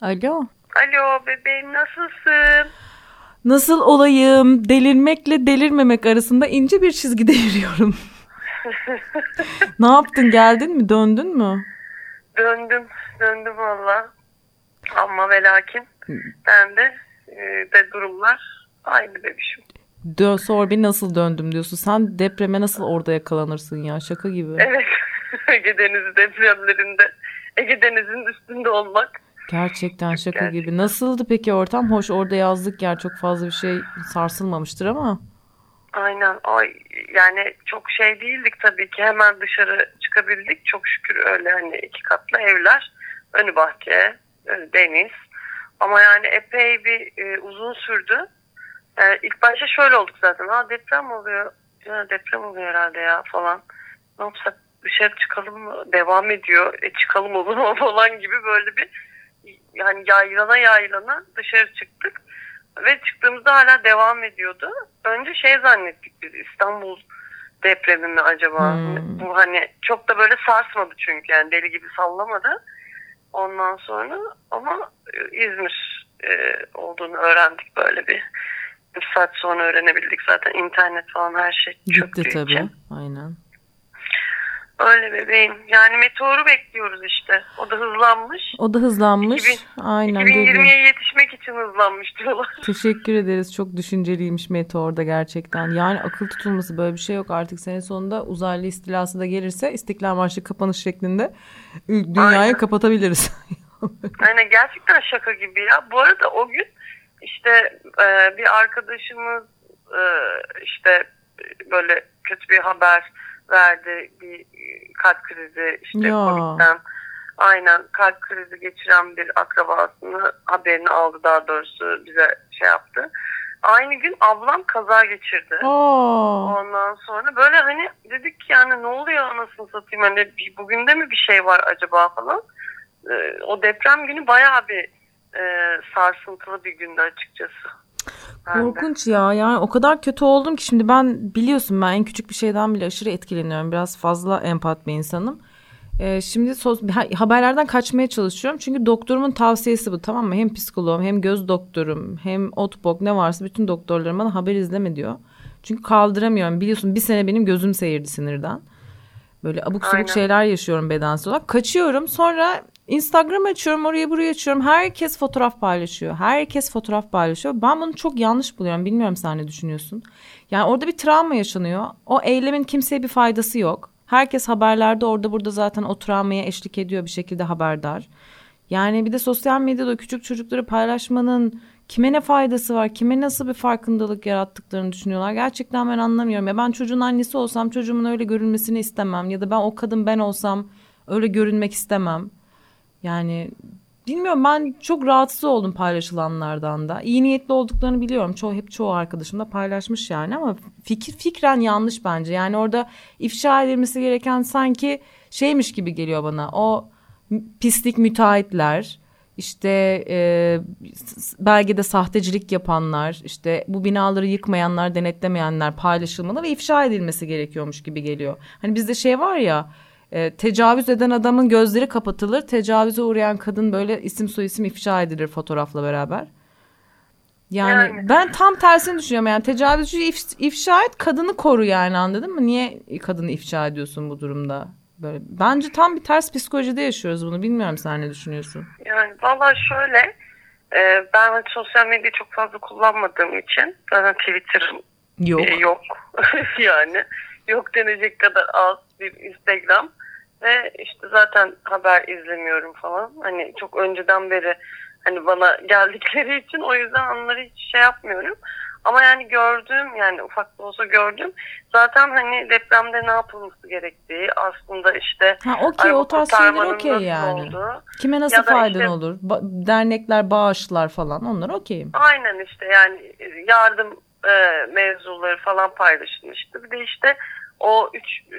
Alo. Alo bebeğim nasılsın? Nasıl olayım? Delirmekle delirmemek arasında ince bir çizgide yürüyorum. ne yaptın? Geldin mi? Döndün mü? Döndüm. Döndüm valla. Ama ve lakin ben de, e, de durumlar aynı bebişim. Dön, sor bir nasıl döndüm diyorsun. Sen depreme nasıl orada yakalanırsın ya? Şaka gibi. Evet. Ege Denizi depremlerinde Ege Denizi'nin üstünde olmak. Gerçekten şaka Gerçekten. gibi. Nasıldı peki ortam? Hoş orada yazlık yer çok fazla bir şey sarsılmamıştır ama. Aynen. Ay, yani çok şey değildik tabii ki. Hemen dışarı çıkabildik. Çok şükür öyle hani iki katlı evler. Önü bahçe, deniz. Ama yani epey bir e, uzun sürdü. Yani ilk başta şöyle olduk zaten. Ha deprem oluyor. Ya deprem oluyor herhalde ya falan. Ne yapsak dışarı çıkalım mı? Devam ediyor. E çıkalım olur mu falan gibi böyle bir yani yaylana yaylana dışarı çıktık. Ve çıktığımızda hala devam ediyordu. Önce şey zannettik biz İstanbul depremi mi acaba? Hmm. Bu hani çok da böyle sarsmadı çünkü yani deli gibi sallamadı. Ondan sonra ama e, İzmir e, olduğunu öğrendik böyle bir bir saat sonra öğrenebildik zaten internet falan her şey Gitti tabii için. aynen. Öyle bebeğim. Yani meteoru bekliyoruz işte. O da hızlanmış. O da hızlanmış. 2000, Aynen. 2020'ye yetişmek için hızlanmış diyorlar. Teşekkür ederiz. Çok düşünceliymiş meteorda gerçekten. Yani akıl tutulması böyle bir şey yok. Artık sene sonunda uzaylı istilası da gelirse İstiklal Marşı kapanış şeklinde dünyayı Aynen. kapatabiliriz. Aynen gerçekten şaka gibi ya. Bu arada o gün işte e, bir arkadaşımız e, işte böyle kötü bir haber verdi. Bir kalp krizi işte ya. Covid'den aynen kalp krizi geçiren bir akrabasını haberini aldı daha doğrusu bize şey yaptı. Aynı gün ablam kaza geçirdi. Oo. Ondan sonra böyle hani dedik ki yani ne oluyor anasını satayım hani bugün de mi bir şey var acaba falan. Ee, o deprem günü bayağı bir e, sarsıntılı bir gündü açıkçası. Korkunç ya yani o kadar kötü oldum ki şimdi ben biliyorsun ben en küçük bir şeyden bile aşırı etkileniyorum. Biraz fazla empat bir insanım. Ee, şimdi sos, haberlerden kaçmaya çalışıyorum. Çünkü doktorumun tavsiyesi bu tamam mı? Hem psikoloğum hem göz doktorum hem otbok ne varsa bütün doktorlarım bana haber izleme diyor. Çünkü kaldıramıyorum biliyorsun bir sene benim gözüm seyirdi sinirden. Böyle abuk sabuk şeyler yaşıyorum bedensel olarak. Kaçıyorum sonra Instagram açıyorum oraya buraya açıyorum. Herkes fotoğraf paylaşıyor. Herkes fotoğraf paylaşıyor. Ben bunu çok yanlış buluyorum. Bilmiyorum sen ne düşünüyorsun. Yani orada bir travma yaşanıyor. O eylemin kimseye bir faydası yok. Herkes haberlerde orada burada zaten o travmaya eşlik ediyor bir şekilde haberdar. Yani bir de sosyal medyada küçük çocukları paylaşmanın kime ne faydası var? Kime nasıl bir farkındalık yarattıklarını düşünüyorlar. Gerçekten ben anlamıyorum. Ya ben çocuğun annesi olsam çocuğumun öyle görünmesini istemem. Ya da ben o kadın ben olsam öyle görünmek istemem. Yani bilmiyorum ben çok rahatsız oldum paylaşılanlardan da. İyi niyetli olduklarını biliyorum. Çoğu hep çoğu arkadaşım da paylaşmış yani ama fikir fikren yanlış bence. Yani orada ifşa edilmesi gereken sanki şeymiş gibi geliyor bana. O pislik müteahhitler işte e, belgede sahtecilik yapanlar, işte bu binaları yıkmayanlar, denetlemeyenler paylaşılmalı ve ifşa edilmesi gerekiyormuş gibi geliyor. Hani bizde şey var ya e, tecavüz eden adamın gözleri kapatılır. Tecavüze uğrayan kadın böyle isim soyisim ifşa edilir fotoğrafla beraber. Yani, yani ben tam tersini düşünüyorum. Yani tecavüzcüyü if, ifşa et kadını koru yani anladın mı? Niye kadını ifşa ediyorsun bu durumda? Böyle bence tam bir ters psikolojide yaşıyoruz bunu. Bilmiyorum sen ne düşünüyorsun? Yani valla şöyle e, ben hani sosyal medyayı çok fazla kullanmadığım için zaten Twitter'ım yok. E, yok. yani yok denecek kadar az bir Instagram. Ve işte zaten haber izlemiyorum falan. Hani çok önceden beri hani bana geldikleri için o yüzden onları hiç şey yapmıyorum. Ama yani gördüğüm yani ufak da olsa gördüm. Zaten hani depremde ne yapılması gerektiği aslında işte ha, okey, o tarz şeyler okey yani. Oldu. Kime nasıl faydan işte, olur? Ba- dernekler, bağışlar falan onlar okeyim. Aynen işte yani yardım e, mevzuları falan paylaşılmıştı. Bir de işte o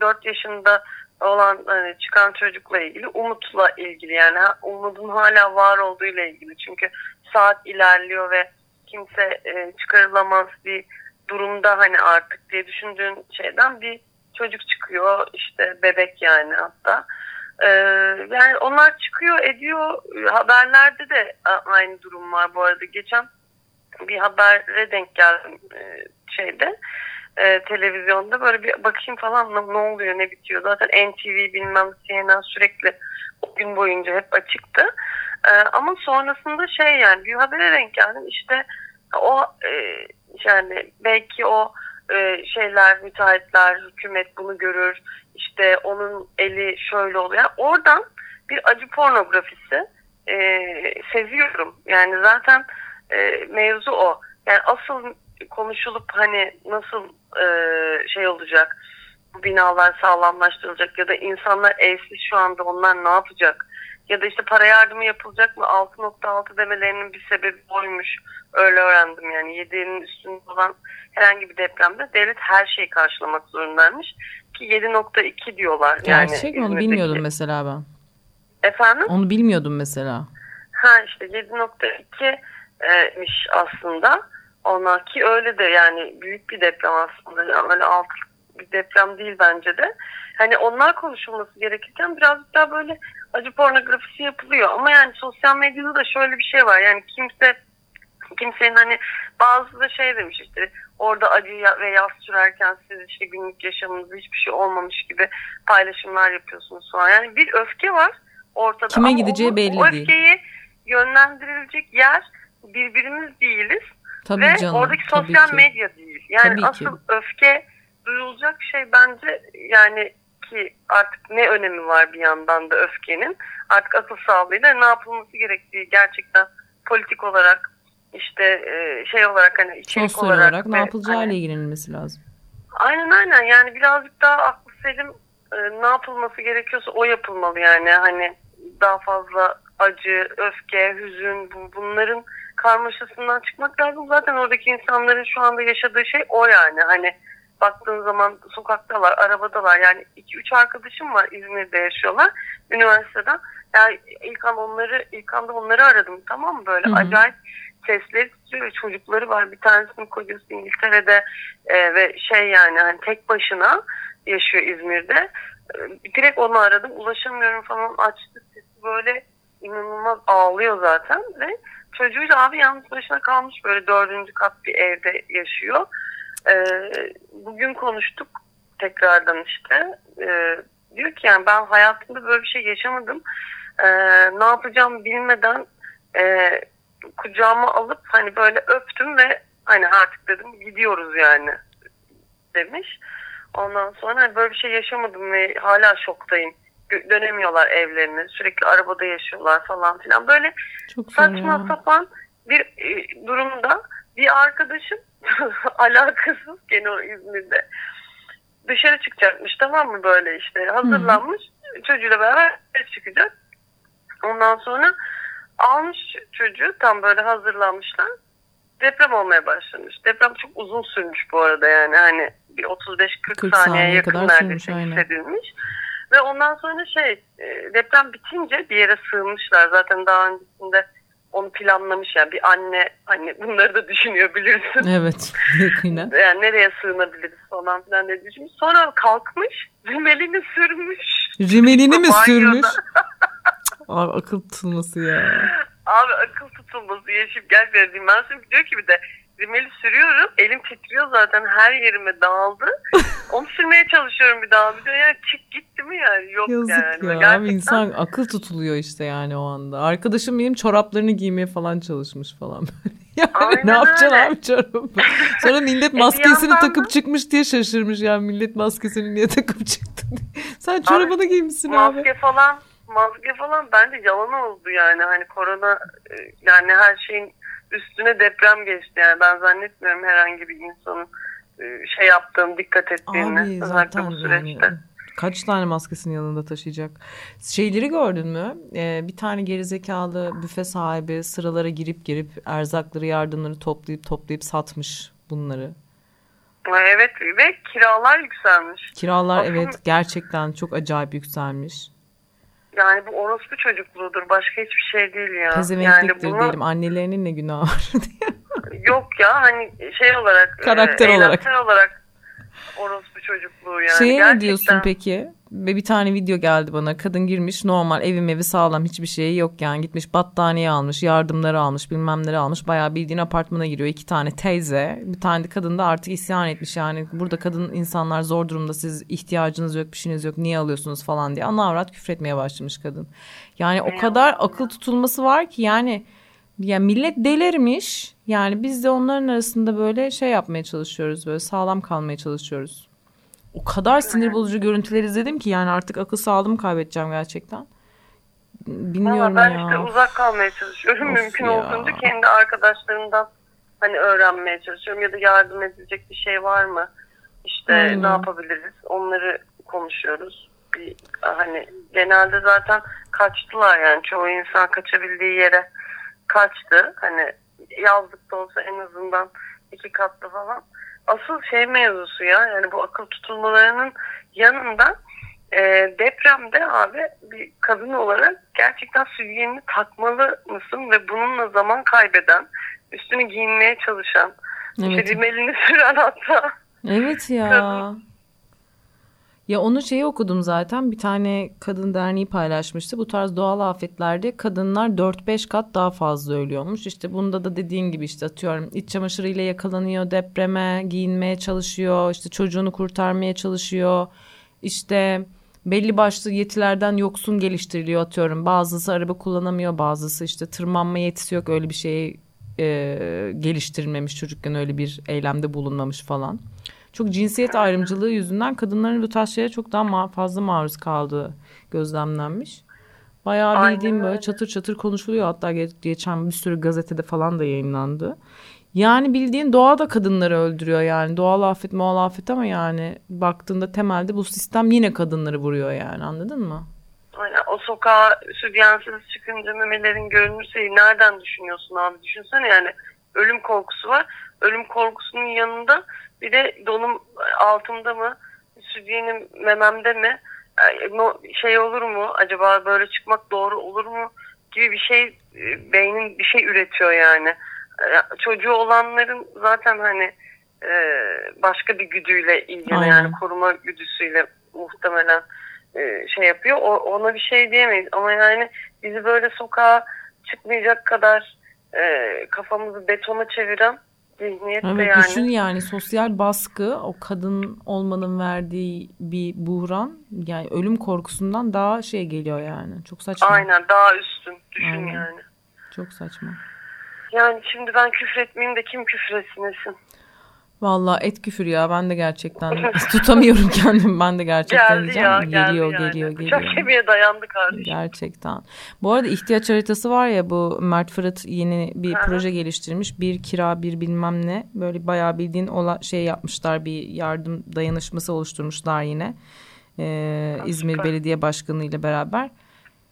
3-4 yaşında olan hani çıkan çocukla ilgili umutla ilgili yani umudun hala var olduğu ile ilgili. Çünkü saat ilerliyor ve kimse e, çıkarılamaz bir durumda hani artık diye düşündüğün şeyden bir çocuk çıkıyor işte bebek yani hatta. Ee, yani onlar çıkıyor ediyor. Haberlerde de aynı durum var bu arada. Geçen bir habere denk geldim e, şeyde e, televizyonda böyle bir bakayım falan ne oluyor ne bitiyor. Zaten NTV bilmem CNN sürekli o gün boyunca hep açıktı. E, ama sonrasında şey yani bir habere denk geldim. İşte o e, yani belki o e, şeyler müteahhitler hükümet bunu görür. İşte onun eli şöyle oluyor. Oradan bir acı pornografisi e, seziyorum. Yani zaten e, mevzu o. Yani asıl konuşulup hani nasıl e, şey olacak bu binalar sağlamlaştırılacak ya da insanlar evsiz şu anda onlar ne yapacak ya da işte para yardımı yapılacak mı 6.6 demelerinin bir sebebi oymuş öyle öğrendim yani 7'nin üstünde olan herhangi bir depremde devlet her şeyi karşılamak zorundaymış ki 7.2 diyorlar. Gerçek yani mi? Onu bilmiyordum mesela ben. Efendim? Onu bilmiyordum mesela. Ha işte 7.2'miş aslında. Onlar ki öyle de yani büyük bir deprem aslında. Yani öyle alt bir deprem değil bence de. Hani onlar konuşulması gerekirken birazcık daha böyle acı pornografisi yapılıyor. Ama yani sosyal medyada da şöyle bir şey var. Yani kimse kimsenin hani bazı da şey demiş işte orada acı ve yaz sürerken siz işte günlük yaşamınızda hiçbir şey olmamış gibi paylaşımlar yapıyorsunuz falan. Yani bir öfke var ortada. Kime Ama gideceği o, belli o değil. öfkeyi yönlendirilecek yer birbirimiz değiliz. Tabii ve canım, oradaki tabii sosyal ki. medya değil. Yani Tabii asıl ki. öfke duyulacak şey bence yani ki artık ne önemi var bir yandan da öfkenin. Artık akıl sağlığıyla ne yapılması gerektiği gerçekten politik olarak işte e, şey olarak hani içerik Sosyal olarak, olarak ne ve yapılacağıyla hani- ilgilenilmesi lazım. Aynen aynen yani birazcık daha aklı selim e, ne yapılması gerekiyorsa o yapılmalı yani hani daha fazla acı, öfke, hüzün bu, bunların karmaşasından çıkmak lazım. Zaten oradaki insanların şu anda yaşadığı şey o yani hani baktığın zaman sokaktalar, arabadalar yani iki üç arkadaşım var İzmir'de yaşıyorlar üniversiteden. Yani ilk an onları ilk anda onları aradım tamam mı böyle Hı hı. acayip sesleri titriyor ve çocukları var. Bir tanesinin kocası İngiltere'de e, ve şey yani hani tek başına yaşıyor İzmir'de. E, direkt onu aradım. Ulaşamıyorum falan açtı sesi böyle inanılmaz ağlıyor zaten ve çocuğuyla abi yalnız başına kalmış böyle dördüncü kat bir evde yaşıyor. E, bugün konuştuk tekrardan işte. E, diyor ki yani ben hayatımda böyle bir şey yaşamadım. E, ne yapacağım bilmeden e, kucağıma alıp hani böyle öptüm ve hani artık dedim gidiyoruz yani demiş. Ondan sonra hani böyle bir şey yaşamadım ve hala şoktayım. Dönemiyorlar evlerine. Sürekli arabada yaşıyorlar falan filan. Böyle Çok saçma ya. sapan bir e, durumda bir arkadaşım alakasız gene o İzmir'de dışarı çıkacakmış tamam mı böyle işte hazırlanmış çocuğuyla beraber çıkacak. Ondan sonra almış çocuğu tam böyle hazırlanmışlar. Deprem olmaya başlamış. Deprem çok uzun sürmüş bu arada yani hani bir 35-40 40 saniye saniye yakın neredeyse sürmüş, aynen. Ve ondan sonra şey e, deprem bitince bir yere sığınmışlar. Zaten daha öncesinde onu planlamış yani bir anne hani bunları da düşünüyor bilirsin. Evet yakinen. Yani nereye sığınabiliriz falan filan diye düşünmüş. Sonra kalkmış rimelini sürmüş. Rimelini mi sürmüş? Abi akıl tutulması ya. Abi akıl tutulması yaşayıp gerçekten ben şimdi diyor ki bir de rimeli sürüyorum. Elim titriyor zaten her yerime dağıldı. Onu sürmeye çalışıyorum bir daha. Bir de yani çık gitti mi yani? Yok Yazık yani. ya. Gerçekten Abi insan akıl tutuluyor işte yani o anda. Arkadaşım benim çoraplarını giymeye falan çalışmış falan. Yani Aynen ne yapacaksın öyle. abi çorabı? Sonra millet bir maskesini takıp da- çıkmış diye şaşırmış yani millet maskesini niye takıp çıktı diye. Sen çorabını giymişsin abi. maske falan maske falan bence yalan oldu yani hani korona e, yani her şeyin üstüne deprem geçti yani ben zannetmiyorum herhangi bir insanın e, şey yaptığını dikkat ettiğini Abi özellikle bu yani süreçte. kaç tane maskesini yanında taşıyacak. Şeyleri gördün mü? Ee, bir tane gerizekalı büfe sahibi sıralara girip girip erzakları yardımları toplayıp toplayıp satmış bunları. Evet ve kiralar yükselmiş. Kiralar Aslında- evet gerçekten çok acayip yükselmiş. Yani bu orospu çocukluğudur. Başka hiçbir şey değil ya. Pezevenkliktir yani bunu diyelim. Annelerinin ne günahı var diye. yok ya hani şey olarak Karakter e, olarak. olarak orospu çocukluğu yani. Şeye ne Gerçekten. diyorsun peki? Ve bir tane video geldi bana. Kadın girmiş normal evim evi sağlam hiçbir şeyi yok yani. Gitmiş battaniye almış, yardımları almış, bilmem neleri almış. Bayağı bildiğin apartmana giriyor. iki tane teyze. Bir tane de kadın da artık isyan etmiş yani. Burada kadın insanlar zor durumda siz ihtiyacınız yok bir şeyiniz yok niye alıyorsunuz falan diye. Ana avrat küfretmeye başlamış kadın. Yani o kadar akıl tutulması var ki yani ya millet delirmiş. Yani biz de onların arasında böyle şey yapmaya çalışıyoruz. Böyle sağlam kalmaya çalışıyoruz. O kadar sinir bozucu görüntüler izledim ki yani artık akıl sağlığımı kaybedeceğim gerçekten. Bilmiyorum ben ya. işte uzak kalmaya çalışıyorum. Of Mümkün ya. olduğunca kendi arkadaşlarımdan hani öğrenmeye çalışıyorum ya da yardım edilecek bir şey var mı? İşte Aynen. ne yapabiliriz? Onları konuşuyoruz. Bir hani genelde zaten kaçtılar yani çoğu insan kaçabildiği yere kaçtı. Hani yazlık da olsa en azından iki katlı falan. Asıl şey mevzusu ya yani bu akıl tutulmalarının yanında e, depremde abi bir kadın olarak gerçekten sütyenini takmalı mısın ve bununla zaman kaybeden, üstünü giyinmeye çalışan, Evet. işte rimelini süren hatta. Evet ya. Kadın. Ya onu şeyi okudum zaten bir tane kadın derneği paylaşmıştı. Bu tarz doğal afetlerde kadınlar 4-5 kat daha fazla ölüyormuş. İşte bunda da dediğin gibi işte atıyorum iç çamaşırıyla yakalanıyor depreme giyinmeye çalışıyor. işte çocuğunu kurtarmaya çalışıyor. İşte belli başlı yetilerden yoksun geliştiriliyor atıyorum. Bazısı araba kullanamıyor bazısı işte tırmanma yetisi yok öyle bir şey geliştirilmemiş çocukken öyle bir eylemde bulunmamış falan. Çok cinsiyet ayrımcılığı yüzünden kadınların bu tarz şeye çok daha ma- fazla maruz kaldığı gözlemlenmiş. Bayağı Aynen bildiğim böyle öyle. çatır çatır konuşuluyor. Hatta ge- geçen bir sürü gazetede falan da yayınlandı. Yani bildiğin doğa da kadınları öldürüyor yani. Doğal afet mual afet ama yani baktığında temelde bu sistem yine kadınları vuruyor yani anladın mı? Aynen, o sokağa sütyensiz çıkınca memelerin görünürse nereden düşünüyorsun abi? Düşünsene yani ölüm korkusu var. Ölüm korkusunun yanında bir de donum altımda mı? Sütyenim mememde mi? No- Şey olur mu? Acaba böyle çıkmak doğru olur mu? Gibi bir şey e, beynin bir şey üretiyor yani. E, Çocuğu olanların zaten hani e, başka bir güdüyle ilgili Aynen. yani koruma güdüsüyle muhtemelen e, şey yapıyor. Ona bir şey diyemeyiz ama yani bizi böyle sokağa çıkmayacak kadar e, kafamızı betona çeviren zihniyet de Evet yani. düşün yani sosyal baskı o kadın olmanın verdiği bir buhran yani ölüm korkusundan daha şey geliyor yani. Çok saçma. Aynen daha üstün düşün Aynen. yani. Çok saçma. Yani şimdi ben küfretmeyeyim de kim küfretmesin. Vallahi et küfür ya ben de gerçekten tutamıyorum kendimi ben de gerçekten Geldi diyeceğim. ya geldi geliyor yani. geliyor Bıçak geliyor. kemiğe dayandı kardeşim. Gerçekten. Bu arada ihtiyaç haritası var ya bu Mert Fırat yeni bir Aha. proje geliştirmiş. Bir kira bir bilmem ne. Böyle bayağı bildiğin ola, şey yapmışlar bir yardım dayanışması oluşturmuşlar yine. Ee, İzmir. Belediye Başkanı ile beraber.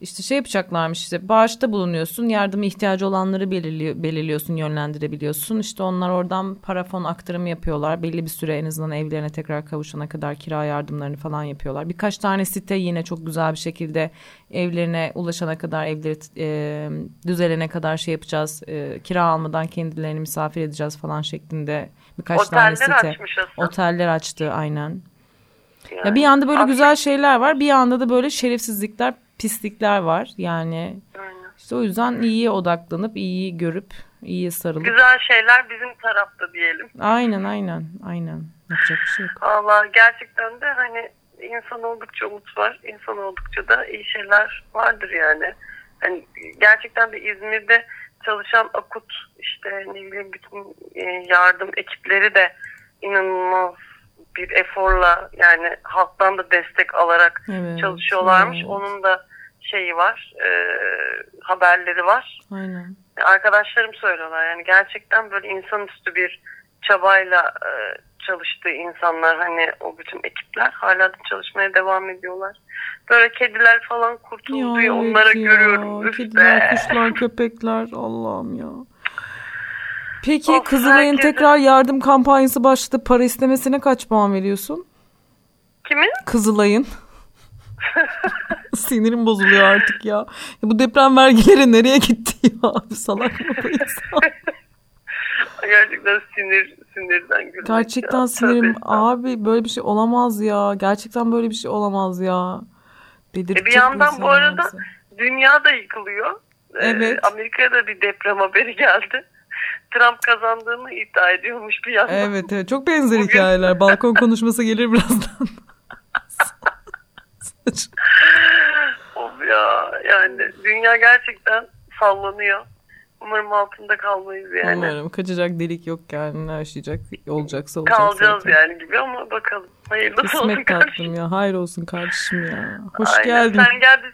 İşte şey yapacaklarmış işte bağışta bulunuyorsun yardıma ihtiyacı olanları belirliyor, belirliyorsun yönlendirebiliyorsun işte onlar oradan para fon aktarımı yapıyorlar belli bir süre en azından evlerine tekrar kavuşana kadar kira yardımlarını falan yapıyorlar birkaç tane site yine çok güzel bir şekilde evlerine ulaşana kadar evleri e, düzelene kadar şey yapacağız e, kira almadan kendilerini misafir edeceğiz falan şeklinde birkaç tane Oteller site açmış aslında. oteller açtı aynen Yani. ya bir yanda böyle Aslında- güzel şeyler var, bir yanda da böyle şerefsizlikler, pislikler var. Yani Aynen. işte o yüzden iyiye odaklanıp, iyiyi görüp, iyiye sarılıp. Güzel şeyler bizim tarafta diyelim. Aynen, aynen, aynen. Yapacak bir şey yok. Allah gerçekten de hani insan oldukça umut var. İnsan oldukça da iyi şeyler vardır yani. Hani gerçekten de İzmir'de çalışan akut işte ne bileyim bütün e, yardım ekipleri de inanılmaz bir eforla yani halktan da destek alarak Evet, çalışıyorlarmış. evet. Onun da şeyi var, e, haberleri var. Aynen. Arkadaşlarım söylüyorlar yani gerçekten böyle insanüstü bir çabayla e, çalıştığı insanlar hani o bütün ekipler hala da çalışmaya devam ediyorlar. Böyle kediler falan kurtuldu ya, evet onlara ya. görüyorum. Kediler, kuşlar, köpekler. Allah'ım ya. Peki Of, Kızılay'ın herkese- tekrar yardım kampanyası başladı. Para istemesine kaç puan veriyorsun? Kimin? Kızılay'ın. Sinirim bozuluyor artık ya. Ya Bu deprem vergileri nereye gitti ya? Abi salak mı bu insan? Gerçekten sinir sinirden gülmek. Gerçekten ya. sinirim. Estağfurullah. Abi böyle bir şey olamaz ya. Gerçekten böyle bir şey olamaz ya. Delirtecek E bir yandan bu arada bizi. Dünya da yıkılıyor. Ee, Evet. Amerika'ya da bir deprem haberi geldi. Trump kazandığını iddia ediyormuş bir yandan. Evet evet çok benzer Bugün- hikayeler. Balkon konuşması gelir birazdan. Of ya yani dünya gerçekten sallanıyor. Umarım altında kalmayız yani. Umarım kaçacak delik yok yani yaşayacak olacaksa olacak Kalacağız zaten. yani gibi ama bakalım. Hayırlısı olsun kardeşim. ya. Hayır olsun kardeşim ya. Hoş Aynen. geldin. Sen gel biz,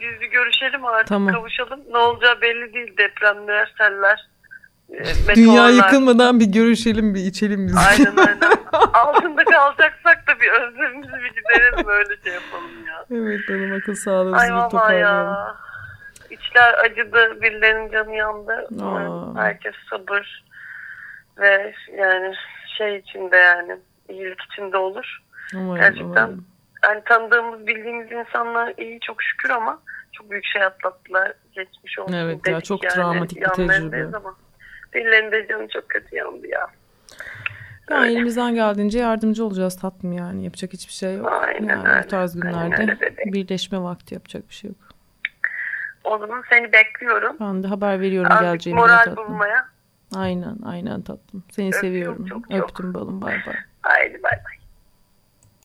biz bir görüşelim artık Tamam. kavuşalım. Ne olacağı belli değil. Depremler, seller, e, Dünya meteorlar. yıkılmadan bir görüşelim bir içelim biz. Aynen aynen. Altında kalacaksak da bir özlemimizi bir giderelim öyle şey yapalım ya. evet benim akıl sağlığımızı Ay bir toparlayalım. ya. İçler acıdı, birilerinin canı yandı. Aa. Herkes sabır ve yani şey içinde yani iyilik içinde olur. Umarım, Gerçekten. umarım. Yani tanıdığımız, bildiğimiz insanlar iyi çok şükür ama çok büyük şey atlattılar. Geçmiş olsun Evet ya, çok yani. travmatik bir tecrübe. Ama birilerinde canı çok kötü yandı ya. Yani Öyle. elimizden geldiğince yardımcı olacağız tatlım yani. Yapacak hiçbir şey yok. Aynen yani öyle. bu tarz günlerde öyle birleşme vakti yapacak bir şey yok. O zaman seni bekliyorum. Ben de haber veriyorum Azıcık geleceğimi de moral tatlım. bulmaya. Aynen aynen tatlım. Seni Öpüyorum seviyorum. çok çok. Öptüm balım bay bay. Haydi bay bay.